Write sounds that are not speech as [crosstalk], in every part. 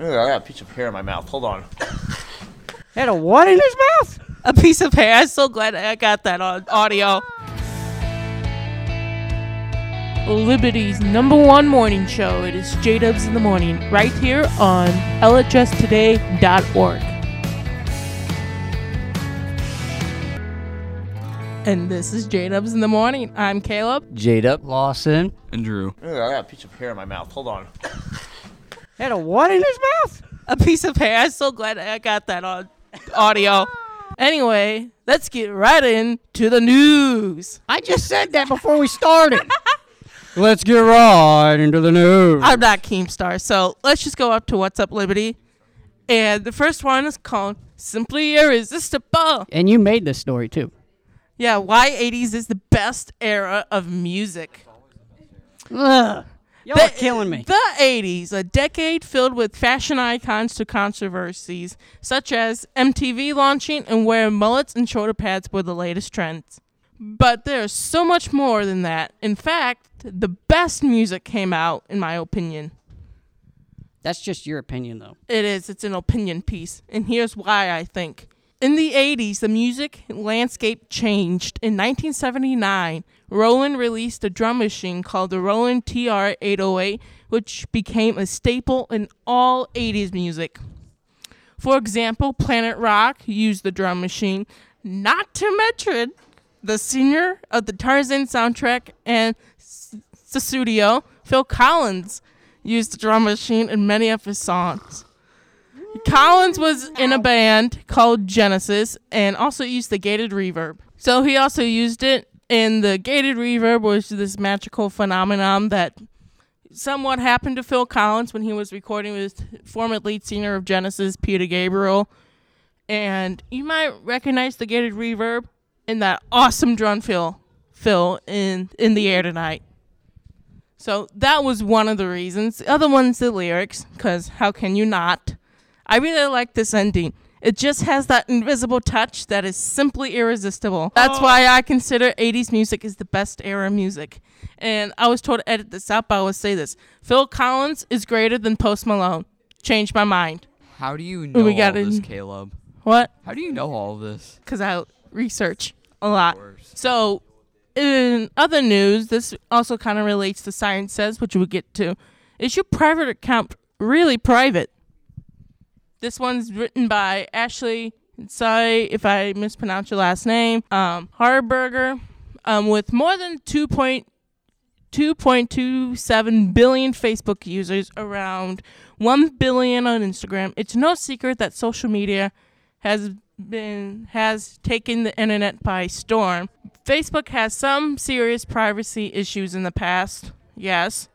Ugh, I got a piece of hair in my mouth. Hold on. [coughs] Had a what in his mouth? A piece of hair. I'm so glad I got that on audio. Liberty's number one morning show. It is J Dubs in the morning, right here on LHStoday.org. And this is J Dubs in the morning. I'm Caleb. Jade up. Lawson. And Drew. Ugh, I got a piece of hair in my mouth. Hold on. Had a what in his mouth? A piece of hair. I'm so glad I got that on audio. [laughs] Anyway, let's get right into the news. I just said that before we started. [laughs] Let's get right into the news. I'm not Keemstar, so let's just go up to What's Up Liberty. And the first one is called Simply Irresistible. and you made this story too. Yeah, why 80s is the best era of music. Ugh. Y'all The- are killing me. The 80s, a decade filled with fashion icons to controversies, such as MTV launching and where mullets and shoulder pads were the latest trends. But there's so much more than that. In fact, the best music came out, in my opinion. That's just your opinion, though. It is. It's an opinion piece. And here's why I think. In the 80s, the music landscape changed. In 1979, Roland released a drum machine called the Roland TR 808, which became a staple in all 80s music. For example, Planet Rock used the drum machine, not to mention the singer of the Tarzan soundtrack and the studio, Phil Collins, used the drum machine in many of his songs. Collins was in a band called Genesis and also used the gated reverb. So he also used it and the gated reverb was this magical phenomenon that somewhat happened to Phil Collins when he was recording with former lead singer of Genesis, Peter Gabriel. And you might recognize the gated reverb in that awesome drum fill fill in in the air tonight. So that was one of the reasons. The other one's the lyrics, because how can you not? I really like this ending. It just has that invisible touch that is simply irresistible. That's oh. why I consider 80s music is the best era music. And I was told to edit this out, but I will say this. Phil Collins is greater than Post Malone. Changed my mind. How do you know we all got this. Caleb? What? How do you know all of this? Because I research a lot. So, in other news, this also kind of relates to Science Says, which we'll get to. Is your private account really private? This one's written by Ashley. Sorry if I mispronounce your last name. Um, Harburger, um, with more than 2.27 billion Facebook users, around 1 billion on Instagram. It's no secret that social media has been has taken the internet by storm. Facebook has some serious privacy issues in the past. Yes.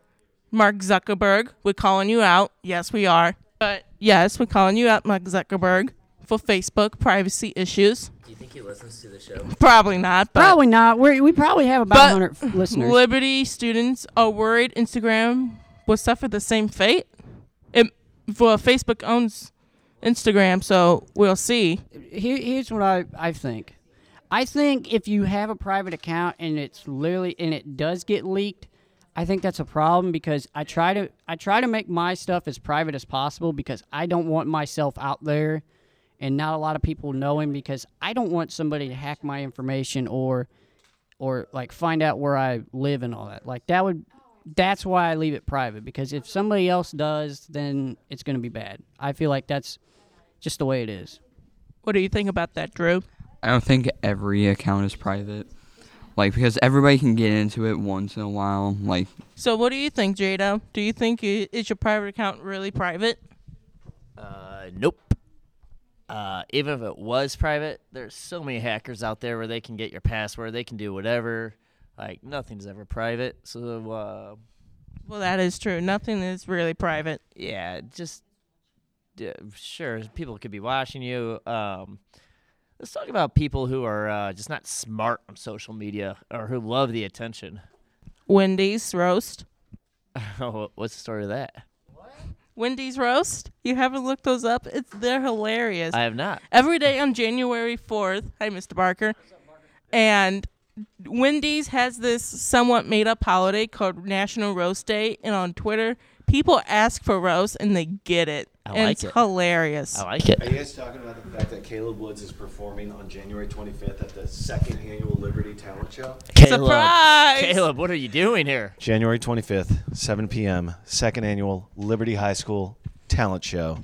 Mark Zuckerberg, we're calling you out. Yes, we are. But yes, we're calling you out, Mark Zuckerberg, for Facebook privacy issues. Do you think he listens to the show? Probably not, but Probably not. we we probably have about But 100 f- listeners. Liberty students are worried Instagram will suffer the same fate. It, for Facebook owns Instagram, so we'll see. Here, here's what I, I think. I think if you have a private account and it's literally and it does get leaked, I think that's a problem because I try to I try to make my stuff as private as possible because I don't want myself out there and not a lot of people knowing because I don't want somebody to hack my information or or like find out where I live and all that. Like that would that's why I leave it private because if somebody else does, then it's going to be bad. I feel like that's just the way it is. What do you think about that, Drew? I don't think every account is private. Like because everybody can get into it once in a while. Like So, what do you think, Jada? Do you think i- is your private account really private? Uh, nope. Uh, even if it was private, there's so many hackers out there where they can get your password, they can do whatever. Like nothing's ever private. So uh, Well, that is true. Nothing is really private. yeah, just uh, sure people could be watching you. Um, let's talk about people who are uh, just not smart on social media or who love the attention. Wendy's roast. [laughs] What's the story of that? What? Wendy's roast. You haven't looked those up? It's they're hilarious. I have not. Every day on January fourth. Hi, Mr. Barker. And Wendy's has this somewhat made up holiday called National Roast Day, and on Twitter, people ask for roast and they get it. I and like it's it. hilarious. I like it. Are you guys talking about the fact that Caleb Woods is performing on January 25th at the second annual Liberty Talent Show? Caleb, Surprise! Caleb, what are you doing here? January 25th, 7 p.m., second annual Liberty High School Talent Show.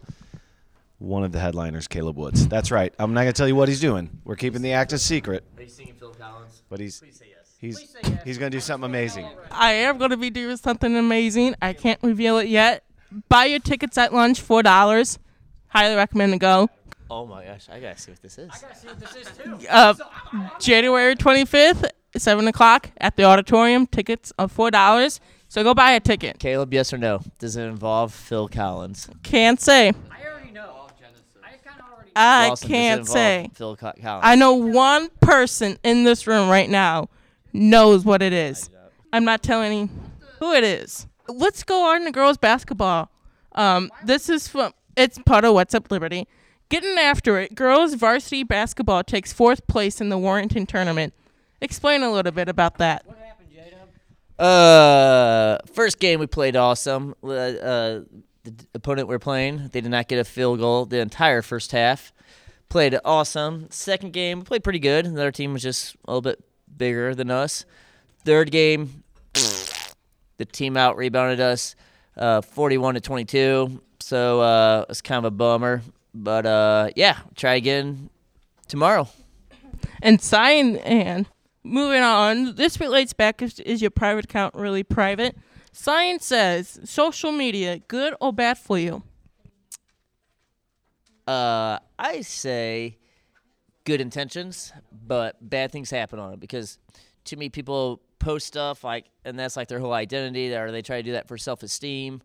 One of the headliners, Caleb Woods. That's right. I'm not going to tell you what he's doing. We're keeping the act a secret, Are you singing Phil Collins? but he's Please say yes. he's he's going to do something amazing. I am going to be doing something amazing. I can't reveal it yet. Buy your tickets at lunch, four dollars. Highly recommend to go. Oh my gosh, I gotta see what this is. I gotta see what this is too. [laughs] Uh, January twenty fifth, seven o'clock at the auditorium. Tickets are four dollars. So go buy a ticket. Caleb, yes or no? Does it involve Phil Collins? Can't say. I already know. All of Genesis. I kind of already. I Lawson, does it can't say. Phil Co- Collins. I know one person in this room right now knows what it is. I'm not telling you who it is. Let's go on to girls basketball. Um, this is from it's part of What's Up Liberty. Getting after it, girls varsity basketball takes fourth place in the Warrington tournament. Explain a little bit about that. What happened, J Dub? Uh, first game we played awesome. Uh, uh, the opponent we're playing, they did not get a field goal the entire first half. Played awesome. Second game, we played pretty good. The other team was just a little bit bigger than us. Third game, the team out rebounded us, uh, 41 to 22. So uh, it's kind of a bummer. But uh, yeah, try again tomorrow. And sign and moving on. This relates back is, is your private account really private? Science says social media good or bad for you? Uh, I say good intentions, but bad things happen on it because too many people post stuff like, and that's like their whole identity, or they try to do that for self-esteem.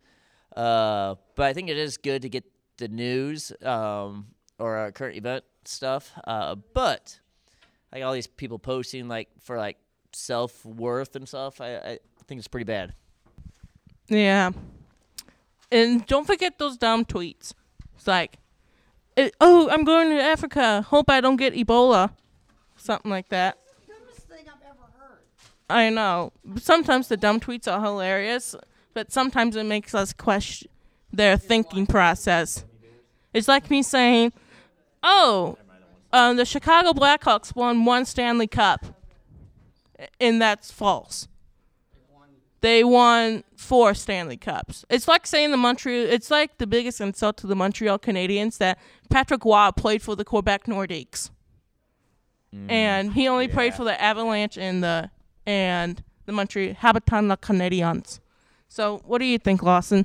Uh, but I think it is good to get the news um, or current event stuff. Uh, but like all these people posting like for like self worth and stuff, I, I think it's pretty bad. Yeah. And don't forget those dumb tweets. It's like, eh, oh, I'm going to Africa. Hope I don't get Ebola. Something like that. I know. Sometimes the dumb tweets are hilarious, but sometimes it makes us question their thinking process. It's like me saying, oh, um, the Chicago Blackhawks won one Stanley Cup. And that's false they won four Stanley Cups. It's like saying the Montreal. It's like the biggest insult to the Montreal Canadiens that Patrick Roy played for the Quebec Nordiques, and he only played for the Avalanche and the and the Montreal Habitant la Canadiens. So, what do you think, Lawson?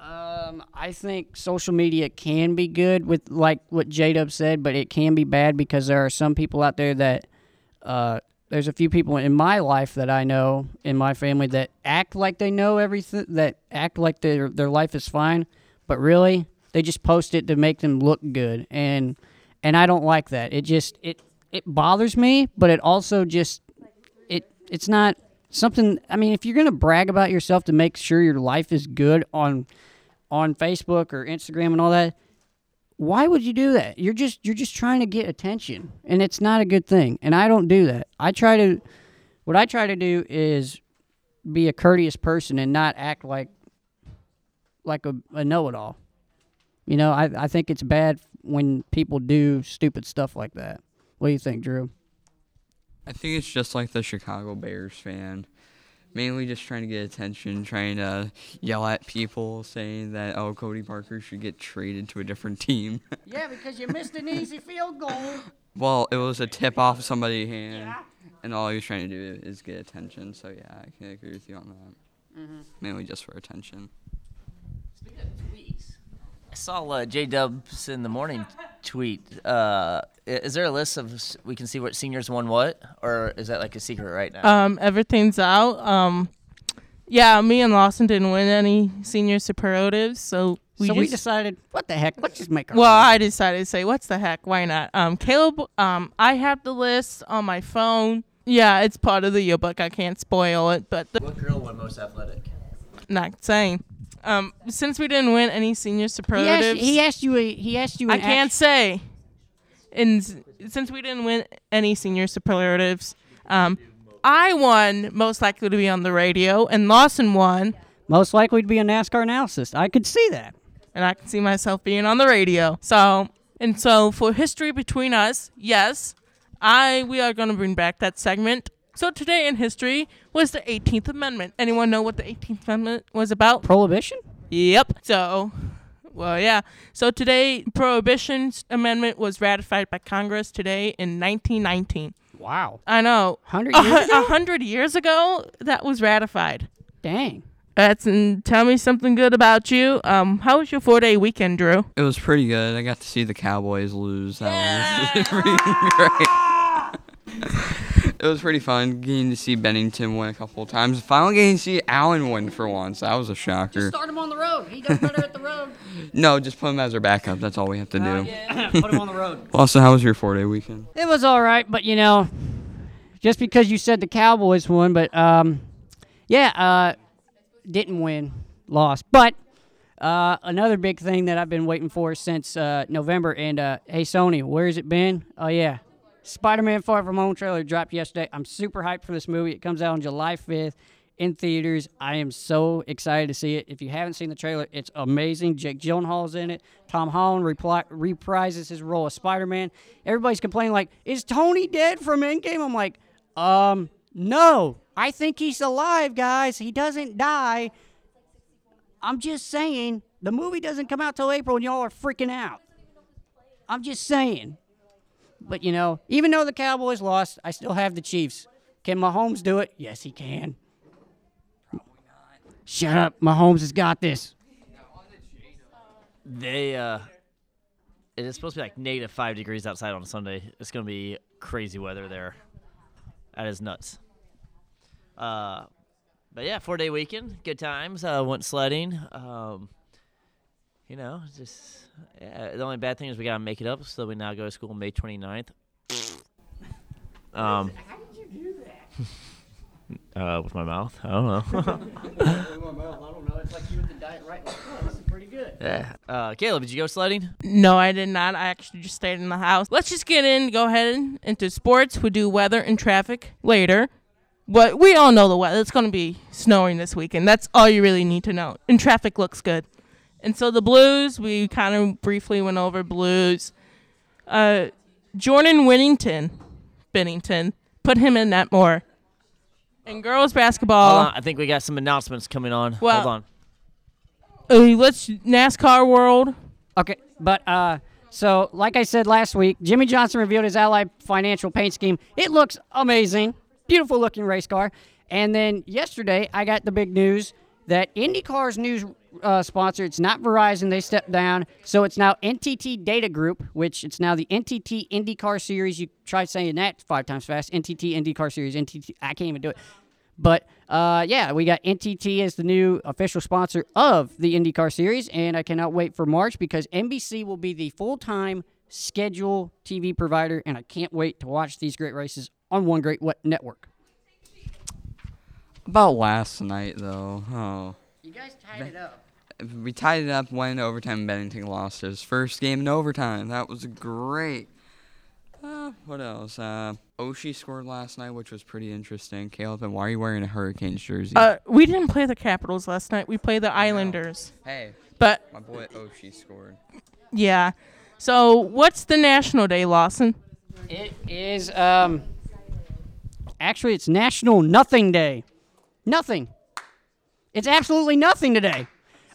Um, I think social media can be good with like what J Dub said, but it can be bad because there are some people out there that uh, there's a few people in my life that I know in my family that act like they know everything, that act like their their life is fine, but really they just post it to make them look good, and and I don't like that. It just it it bothers me, but it also just it's not something. I mean, if you're gonna brag about yourself to make sure your life is good on on Facebook or Instagram and all that, why would you do that? You're just you're just trying to get attention, and it's not a good thing. And I don't do that. I try to what I try to do is be a courteous person and not act like like a, a know-it-all. You know, I I think it's bad when people do stupid stuff like that. What do you think, Drew? I think it's just like the Chicago Bears fan. Mainly just trying to get attention, trying to yell at people, saying that, oh, Cody Parkey should get traded to a different team. [laughs] Yeah, because you missed an easy field goal. well, it was a tip off somebody's hand, and all he was trying to do is get attention. So, yeah, I can agree with you on that. Mm-hmm. Mainly just for attention. Speaking of tweets, I saw uh, J Dubs in the morning [laughs] tweet. Uh, is there a list of we can see what seniors won what, or is that like a secret right now? Um, everything's out. Um, yeah, me and Lawson didn't win any senior superlatives, so we so just we decided, what the heck? Let's just make our Well, own. I decided to say, "What's the heck? Why not?" Um, Caleb, um, I have the list on my phone. Yeah, it's part of the yearbook. I can't spoil it, but the, what girl won most athletic? not saying. Um, since we didn't win any senior he, asked, superlatives, he asked you. A, he asked you. I can't act- say. And since we didn't win any senior superlatives, um, I won most likely to be on the radio, and Lawson won. Most likely to be a NASCAR analysis. I could see that. and I can see myself being on the radio. So, and so for history between us, yes, I we are going to bring back that segment. So today in history was the 18th Amendment. Anyone know what the 18th Amendment was about? Prohibition? Yep. So, well, yeah. So today, Prohibition Amendment was ratified by Congress today in 1919. Wow. I know. 100 A years hu- ago? hundred years ago, that was ratified. Dang. That's and tell me something good about you. Um, how was your four day weekend, Drew? It was pretty good. I got to see the Cowboys lose. That was pretty great. It was pretty fun getting to see Binnington win a couple of times. Finally getting to see Allen win for once. That was a shocker. Start him on the road. He does better at the road. [laughs] No, just put him as our backup. That's all we have to do. [laughs] Put him on the road. [laughs] Also, how was your four day weekend? It was all right, but you know, just because you said the Cowboys won, but um, yeah, uh, didn't win, lost. But uh, another big thing that I've been waiting for since uh, November. And uh, hey, Sony, where's it been? Oh yeah, Spider-Man: Far From Home trailer dropped yesterday. I'm super hyped for this movie. It comes out on July 5th in theaters. I am so excited to see it. If you haven't seen the trailer, it's amazing. Jake Gyllenhaal's in it. Tom Holland repli- reprises his role as Spider-Man. Everybody's complaining like, "Is Tony dead from Endgame?" I'm like, um, no. I think he's alive, guys. He doesn't die. I'm just saying, the movie doesn't come out till April and y'all are freaking out. I'm just saying. But, you know, even though the Cowboys lost, I still have the Chiefs. Can Mahomes do it? Yes, he can. Shut up. Mahomes has got this. They uh, it is supposed to be like negative five degrees outside on Sunday. It's gonna be crazy weather there. That is nuts. Uh, but yeah, four day weekend, good times. Uh, went sledding. Um, you know, just yeah. The only bad thing is we gotta make it up, so we now go to school May 29th. [laughs] Um. How did you do that? [laughs] uh, with my mouth. I don't know. [laughs] I don't know. It's like you with the diet right. Oh, this is pretty good. yeah. Uh, Caleb, did you go sledding? No, I did not. I actually just stayed in the house. Let's just get in, go ahead and- into sports. We do weather and traffic later. But we all know the weather. It's going to be snowing this weekend. That's all you really need to know. And traffic looks good. And so the Blues, we kind of briefly went over Blues. Uh, Jordan Binnington, Binnington, put him in that more. And girls basketball. Hold on, I think we got some announcements coming on. Well- Hold on. Uh, let's NASCAR world. Okay, but uh, so like I said last week, Jimmie Johnson revealed his Ally Financial paint scheme. It looks amazing, beautiful looking race car. And then yesterday, I got the big news that IndyCar's new uh, sponsor, it's not Verizon, they stepped down, so it's now NTT Data Group, which it's now the NTT IndyCar Series. You try saying that five times fast. NTT IndyCar Series. NTT. I can't even do it. But uh, yeah, we got NTT as the new official sponsor of the IndyCar Series, and I cannot wait for March because NBC will be the full time schedule TV provider, and I can't wait to watch these great races on one great network. About last night, though. Oh. You guys tied it up. We tied it up, went into overtime, and Binnington lost his first game in overtime. That was great. Uh, what else? Uh, Oshie scored last night, which was pretty interesting. Caleb, and why are you wearing a Hurricanes jersey? Uh, we didn't play the Capitals last night. We played the Islanders. hey, But my boy Oshie scored. yeah. So what's the National Day, Lawson? It is um actually it's National Nothing Day. Nothing. It's absolutely nothing today.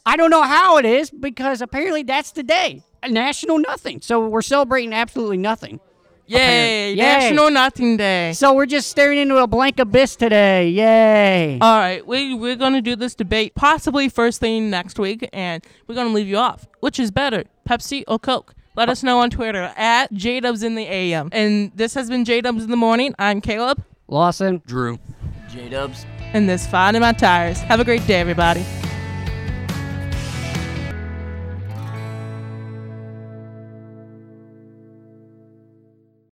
I don't know how it is because apparently that's the day. A National Nothing. So we're celebrating absolutely nothing. Yay! Yay. National Nothing Day. So we're just staring into a blank abyss today. Yay. All right, we we're gonna do this debate possibly first thing next week, and we're gonna leave you off. Which is better, Pepsi or Coke? Let us know on Twitter at JDubs in the AM. And this has been JDubs in the morning. I'm Caleb, Lawson. Drew. J Dubs. And this fine in my tires. Have a great day, everybody.